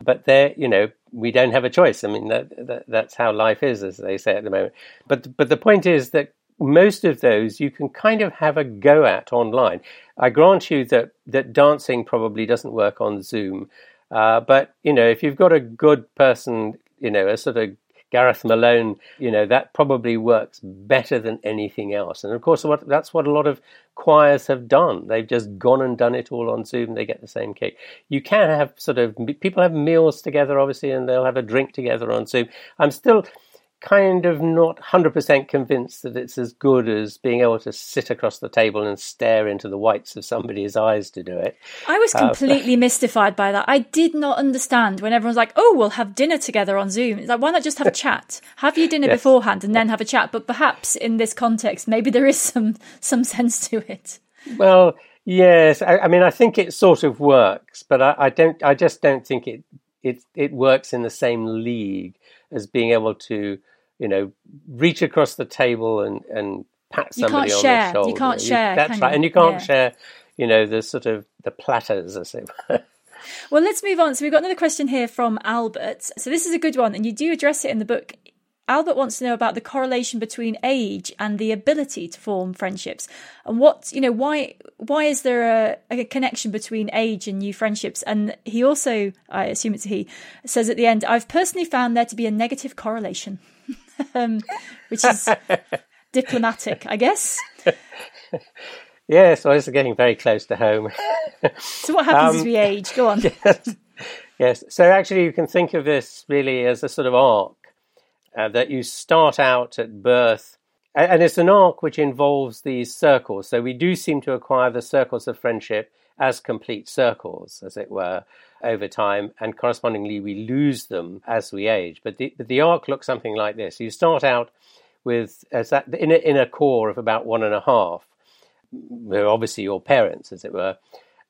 But there, you know, we don't have a choice. I mean, that, that, that's how life is, as they say at the moment. But but the point is that most of those you can kind of have a go at online. I grant you that that dancing probably doesn't work on Zoom, uh, but you know, if you've got a good person, you know, a sort of Gareth Malone, you know, that probably works better than anything else. And of course, what, that's what a lot of choirs have done. They've just gone and done it all on Zoom. They get the same cake. You can have sort of people have meals together, obviously, and they'll have a drink together on Zoom. I'm still kind of not 100% convinced that it's as good as being able to sit across the table and stare into the whites of somebody's eyes to do it. I was uh, completely uh, mystified by that. I did not understand when everyone's like, oh, we'll have dinner together on Zoom. It's like, why not just have a chat? Have your dinner yes. beforehand and then have a chat. But perhaps in this context, maybe there is some, some sense to it. Well, yes. I, I mean, I think it sort of works, but I, I don't, I just don't think it, it, it works in the same league as being able to you know, reach across the table and, and pat somebody on share. the shoulder. You can't share. That's right. You? And you can't yeah. share, you know, the sort of the platters, as it were. Well, let's move on. So we've got another question here from Albert. So this is a good one, and you do address it in the book. Albert wants to know about the correlation between age and the ability to form friendships, and what you know why why is there a, a connection between age and new friendships? And he also, I assume it's he, says at the end, I've personally found there to be a negative correlation. um, which is diplomatic, I guess. Yes, well, it's getting very close to home. so, what happens um, as we age? Go on. Yes. yes. So, actually, you can think of this really as a sort of arc uh, that you start out at birth, and it's an arc which involves these circles. So, we do seem to acquire the circles of friendship as complete circles, as it were, over time, and correspondingly we lose them as we age. But the, the arc looks something like this. You start out with as that, in, a, in a core of about one and a half, who obviously your parents, as it were.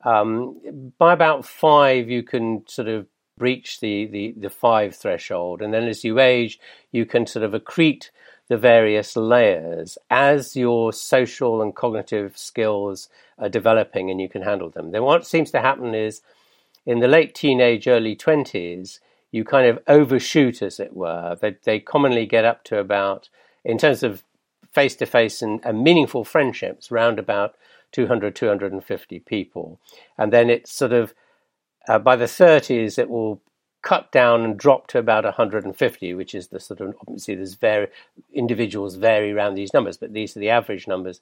Um, by about five, you can sort of breach the, the, the five threshold, and then as you age, you can sort of accrete the various layers as your social and cognitive skills are developing and you can handle them. Then what seems to happen is in the late teenage, early 20s, you kind of overshoot, as it were. They, they commonly get up to about, in terms of face to face and meaningful friendships, round about 200, 250 people. And then it's sort of, uh, by the 30s, it will cut down and drop to about 150, which is the sort of obviously there's very individuals vary around these numbers, but these are the average numbers.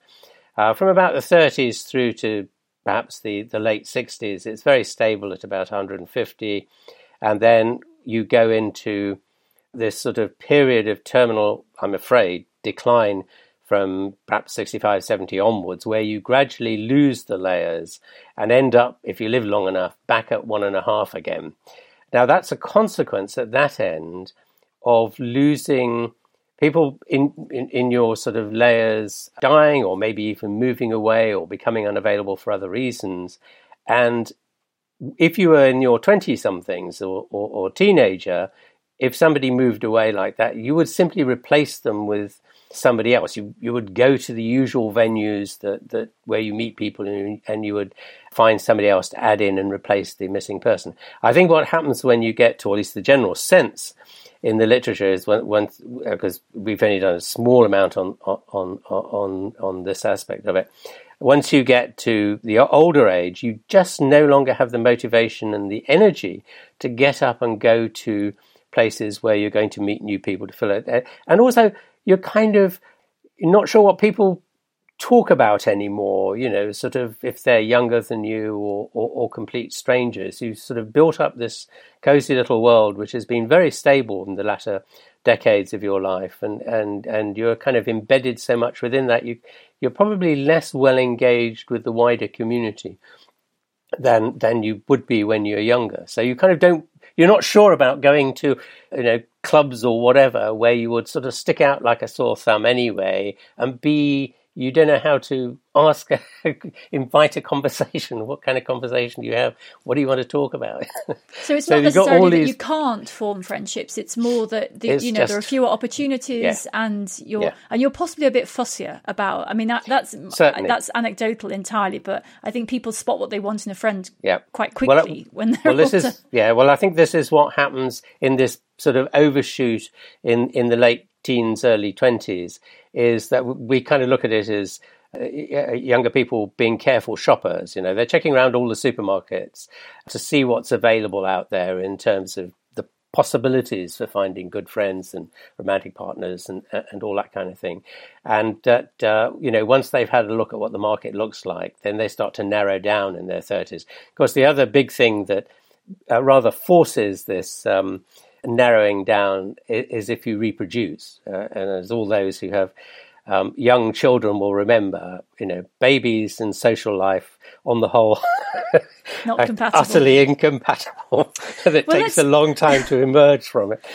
Uh, from about the 30s through to perhaps the, the late 60s, it's very stable at about 150. And then you go into this sort of period of terminal, I'm afraid, decline from perhaps 65, 70 onwards, where you gradually lose the layers and end up, if you live long enough, back at one and a half again. Now, that's a consequence at that end of losing people in, in, in, your sort of layers dying or maybe even moving away or becoming unavailable for other reasons. And if you were in your 20 somethings or, or, or, teenager, if somebody moved away like that, you would simply replace them with somebody else. You, you would go to the usual venues that, that where you meet people and, and you would find somebody else to add in and replace the missing person. I think what happens when you get to, or at least the general sense, in the literature is when uh, because we've only done a small amount on on on on this aspect of it. Once you get to the older age, you just no longer have the motivation and the energy to get up and go to places where you're going to meet new people to fill it, eh, and also you're kind of not sure what people talk about anymore. You know, sort of if they're younger than you or, or, or, complete strangers, You've sort of built up this cozy little world which has been very stable in the latter decades of your life, and and and you're kind of embedded so much within that you you're probably less well engaged with the wider community than than you would be when you're younger. So you kind of don't you're not sure about going to you know clubs or whatever where you would sort of stick out like a sore thumb anyway and be you don't know how to ask, invite a conversation. What kind of conversation do you have? What do you want to talk about? So it's so not necessarily that these... you can't form friendships. It's more that the, you know just... there are fewer opportunities, yeah. and you're yeah. and you're possibly a bit fussier about. I mean, that, that's Certainly. that's anecdotal entirely, but I think people spot what they want in a friend yeah. quite quickly well, when they're well. This is yeah. Well, I think this is what happens in this sort of overshoot in in the late teens, early twenties is that we kind of look at it as uh, younger people being careful shoppers. You know, they're checking around all the supermarkets to see what's available out there in terms of the possibilities for finding good friends and romantic partners and and all that kind of thing. And that uh, you know, once they've had a look at what the market looks like, then they start to narrow down in their thirties. Of course, the other big thing that uh, rather forces this. Um, narrowing down is if you reproduce. Uh, and as all those who have um, young children will remember, you know, babies and social life on the whole not compatible. utterly incompatible. it well, takes a long time to emerge from it.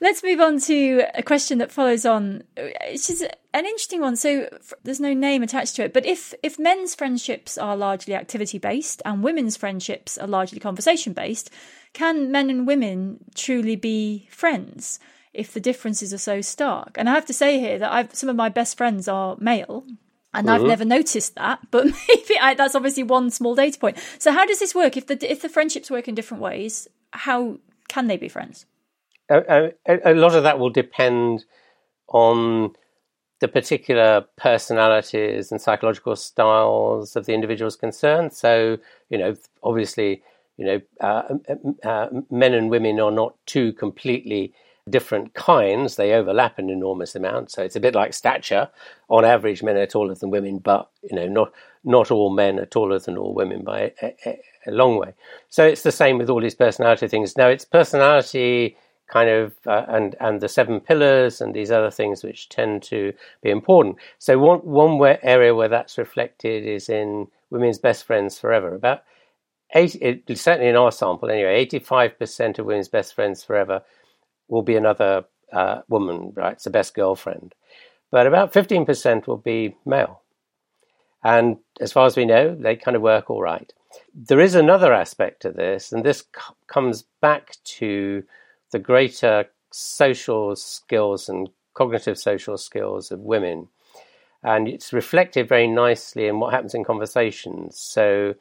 Let's move on to a question that follows on. It's just an interesting one. So there's no name attached to it, but if if men's friendships are largely activity based and women's friendships are largely conversation based, can men and women truly be friends if the differences are so stark? And I have to say here that I've some of my best friends are male, and I've mm-hmm. never noticed that. But maybe I, that's obviously one small data point. So how does this work? If the if the friendships work in different ways, how can they be friends? A, a, lot of that will depend on the particular personalities and psychological styles of the individuals concerned. So, you know, obviously, you know, uh, uh, men and women are not two completely different kinds. They overlap an enormous amount. So it's a bit like stature. On average, men are taller than women, but you know, not not all men are taller than all women by a, a, a long way. So it's the same with all these personality things. Now, it's personality kind of uh, and and the seven pillars and these other things which tend to be important. So one one where, area where that's reflected is in women's best friends forever. About eight, it, certainly in our sample anyway, eighty five percent of women's best friends forever will be another uh, woman, right? It's the best girlfriend, but about fifteen percent will be male. And as far as we know, they kind of work all right. There is another aspect to this, and this c- comes back to the greater social skills and cognitive social skills of women. And it's reflected very nicely in what happens in conversations. So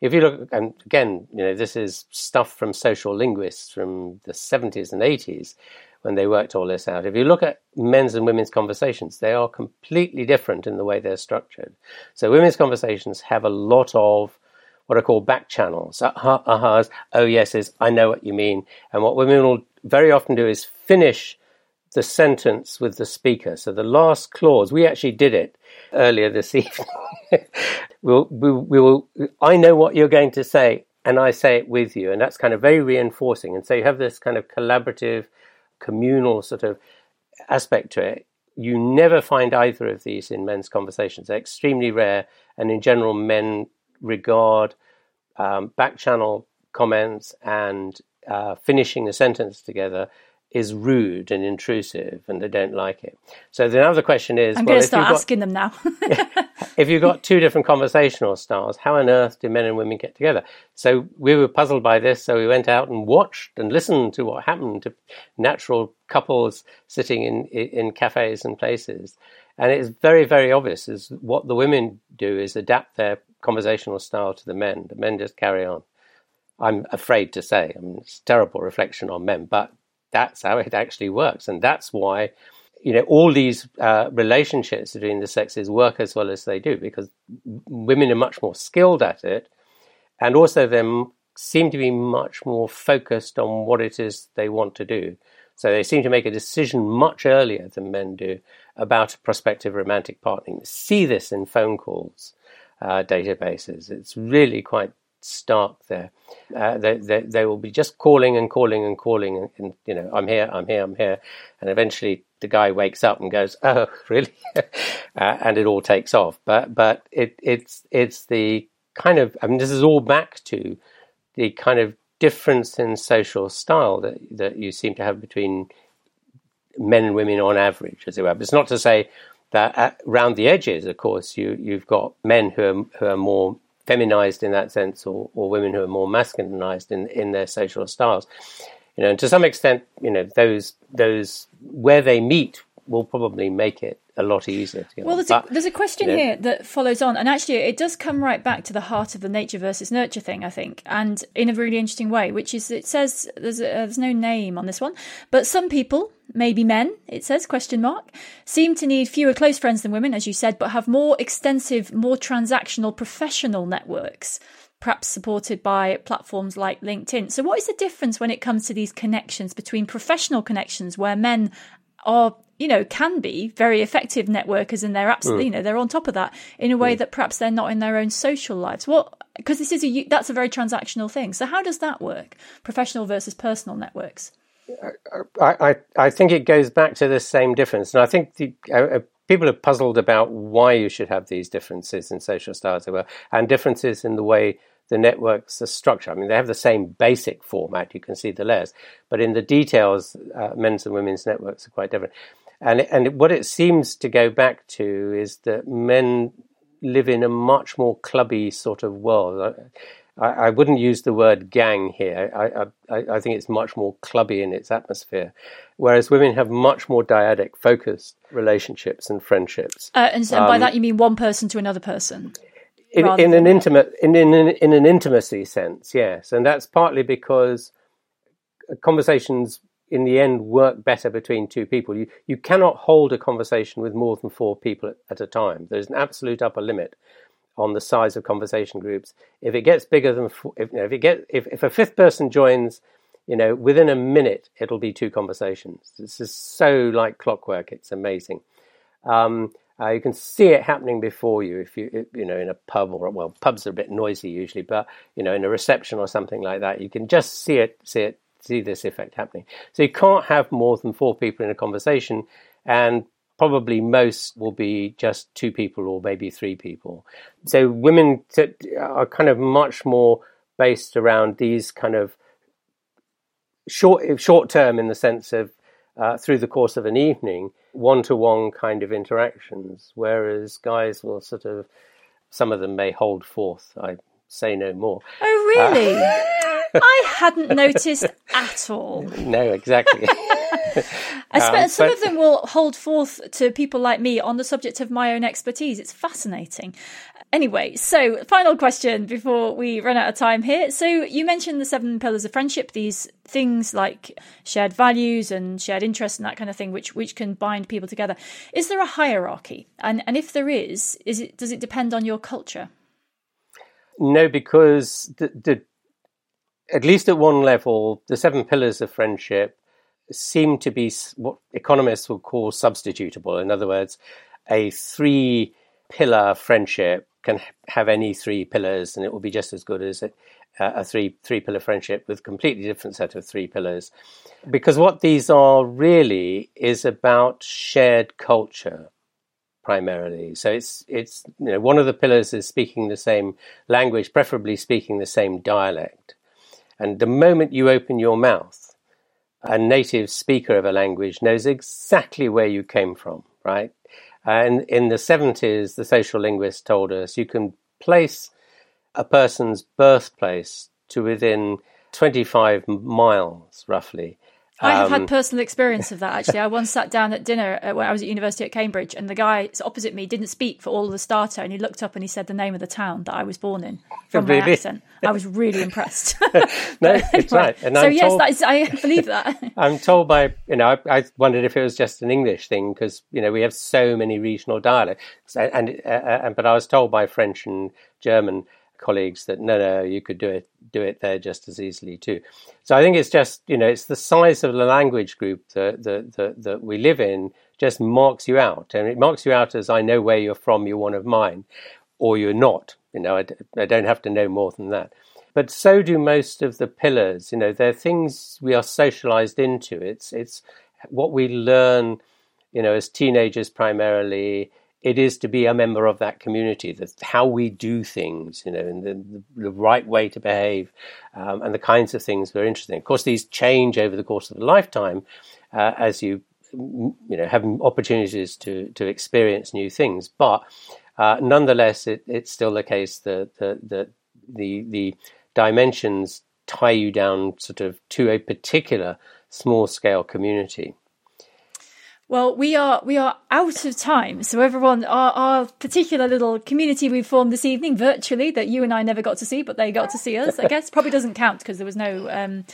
if you look, and again, you know, this is stuff from social linguists from the 70s and 80s when they worked all this out. If you look at men's and women's conversations, they are completely different in the way they're structured. So women's conversations have a lot of what are called back channels. Aha, ahas, oh yeses, I know what you mean. And what women will very often do is finish the sentence with the speaker. So the last clause, we actually did it earlier this evening. we'll, we, we will, I know what you're going to say, and I say it with you. And that's kind of very reinforcing. And so you have this kind of collaborative, communal sort of aspect to it. You never find either of these in men's conversations. They're extremely rare. And in general, men regard um, back channel comments and uh, finishing a sentence together is rude and intrusive and they don't like it. So the other question is I'm well, going to start asking got, them now. if you've got two different conversational styles, how on earth do men and women get together? So we were puzzled by this, so we went out and watched and listened to what happened to natural couples sitting in in cafes and places. And it's very, very obvious is what the women do is adapt their conversational style to the men. The men just carry on. I'm afraid to say, I mean, it's terrible reflection on men, but that's how it actually works. And that's why, you know, all these uh, relationships between the sexes work as well as they do because women are much more skilled at it. And also, they seem to be much more focused on what it is they want to do. So they seem to make a decision much earlier than men do about a prospective romantic partnering. See this in phone calls uh, databases. It's really quite stark there. Uh, they, they, they, will be just calling and calling and calling, and, and, you know, I'm here, I'm here, I'm here, and eventually the guy wakes up and goes, "Oh, really?" uh, and it all takes off. But but it it's it's the kind of I mean, this is all back to the kind of difference in social style that that you seem to have between men and women on average, as it were. But it's not to say that around the edges, of course, you you've got men who are who are more feminized in that sense, or or women who are more masculinized in in their social styles. You know, and to some extent, you know, those those where they meet will probably make it a lot easier. well, there's, but, a, there's a question you know, here that follows on, and actually, it does come right back to the heart of the nature versus nurture thing, I think, and in a really interesting way, which is it says there's a, there's no name on this one, but some people, maybe men, it says question mark, seem to need fewer close friends than women, as you said, but have more extensive, more transactional, professional networks perhaps supported by platforms like LinkedIn. So, what is the difference when it comes to these connections between professional connections where men are you know can be very effective networkers and they're absolutely mm. you know they're on top of that in a way mm. that perhaps they're not in their own social lives what because this is a that's a very transactional thing so how does that work professional versus personal networks I, I, I think it goes back to the same difference, and I think the, uh, uh, people are puzzled about why you should have these differences in social styles as well, and differences in the way the networks are structured. I mean, they have the same basic format. You can see the layers, but in the details, uh, men's and women's networks are quite different. And and what it seems to go back to is that men live in a much more clubby sort of world. I, I wouldn't use the word gang here. I, I, I think it's much more clubby in its atmosphere, whereas women have much more dyadic, focused relationships and friendships. Uh, and, so, and by um, that you mean one person to another person. In, in an intimate, in, in, in an intimacy sense, yes, and that's partly because conversations in the end work better between two people. You you cannot hold a conversation with more than four people at, at a time. There's an absolute upper limit on the size of conversation groups. If it gets bigger than if, you know, if it get if, if a fifth person joins, you know, within a minute it'll be two conversations. This is so like clockwork. It's amazing. Um, uh, you can see it happening before you if you you know in a pub or well pubs are a bit noisy usually, but you know in a reception or something like that, you can just see it see it see this effect happening. So you can't have more than four people in a conversation, and probably most will be just two people or maybe three people. So women are kind of much more based around these kind of short short term in the sense of uh, through the course of an evening, one to one kind of interactions, whereas guys will sort of some of them may hold forth. I say no more. Oh, really? Uh, I hadn't noticed at all. No, exactly. um, some but... of them will hold forth to people like me on the subject of my own expertise. It's fascinating. Anyway, so final question before we run out of time here. So you mentioned the seven pillars of friendship, these things like shared values and shared interests and that kind of thing, which which can bind people together. Is there a hierarchy? And and if there is, is it does it depend on your culture? No, because the, the at least at one level, the seven pillars of friendship seem to be what economists would call substitutable. In other words, a three pillar friendship can have any three pillars and it will be just as good as a, a three three pillar friendship with completely different set of three pillars. Because what these are really is about shared culture primarily. So it's it's you know one of the pillars is speaking the same language preferably speaking the same dialect. And the moment you open your mouth, a native speaker of a language knows exactly where you came from, right? And in the 70s, the social linguist told us you can place a person's birthplace to within 25 miles, roughly, I have um, had personal experience of that actually. I once sat down at dinner uh, when I was at university at Cambridge, and the guy opposite me didn't speak for all of the starter, and he looked up and he said the name of the town that I was born in from my accent. I was really impressed. no, it's right. And so I'm yes, told, that is, I believe that. I'm told by you know I, I, wondered if it was just an English thing because you know we have so many regional dialects, and, uh, uh, but I was told by French and German colleagues that no, no, you could do it, do it there just as easily too. So I think it's just you know it's the size of the language group that that that, that we live in just marks you out, and it marks you out as I know where you're from, you're one of mine, or you're not. You know, I, I don't have to know more than that. But so do most of the pillars. You know, they're things we are socialized into. It's it's what we learn. You know, as teenagers primarily it is to be a member of that community. That's how we do things, you know, and the, the right way to behave, um, and the kinds of things we're interested in. Of course, these change over the course of a lifetime uh, as you, you know, have opportunities to to experience new things. But uh, nonetheless, it, it's still the case that the, the the the dimensions tie you down sort of to a particular small scale community. Well, we are we are out of time. So everyone, our, our particular little community we formed this evening virtually that you and I never got to see, but they got to see us. I guess probably doesn't count because there was no um,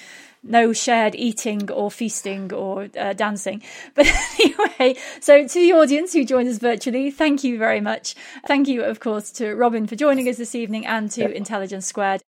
no shared eating or feasting or uh, dancing. But anyway, so to the audience who joined us virtually, thank you very much. Thank you, of course, to Robin for joining us this evening and to Intelligence Squared.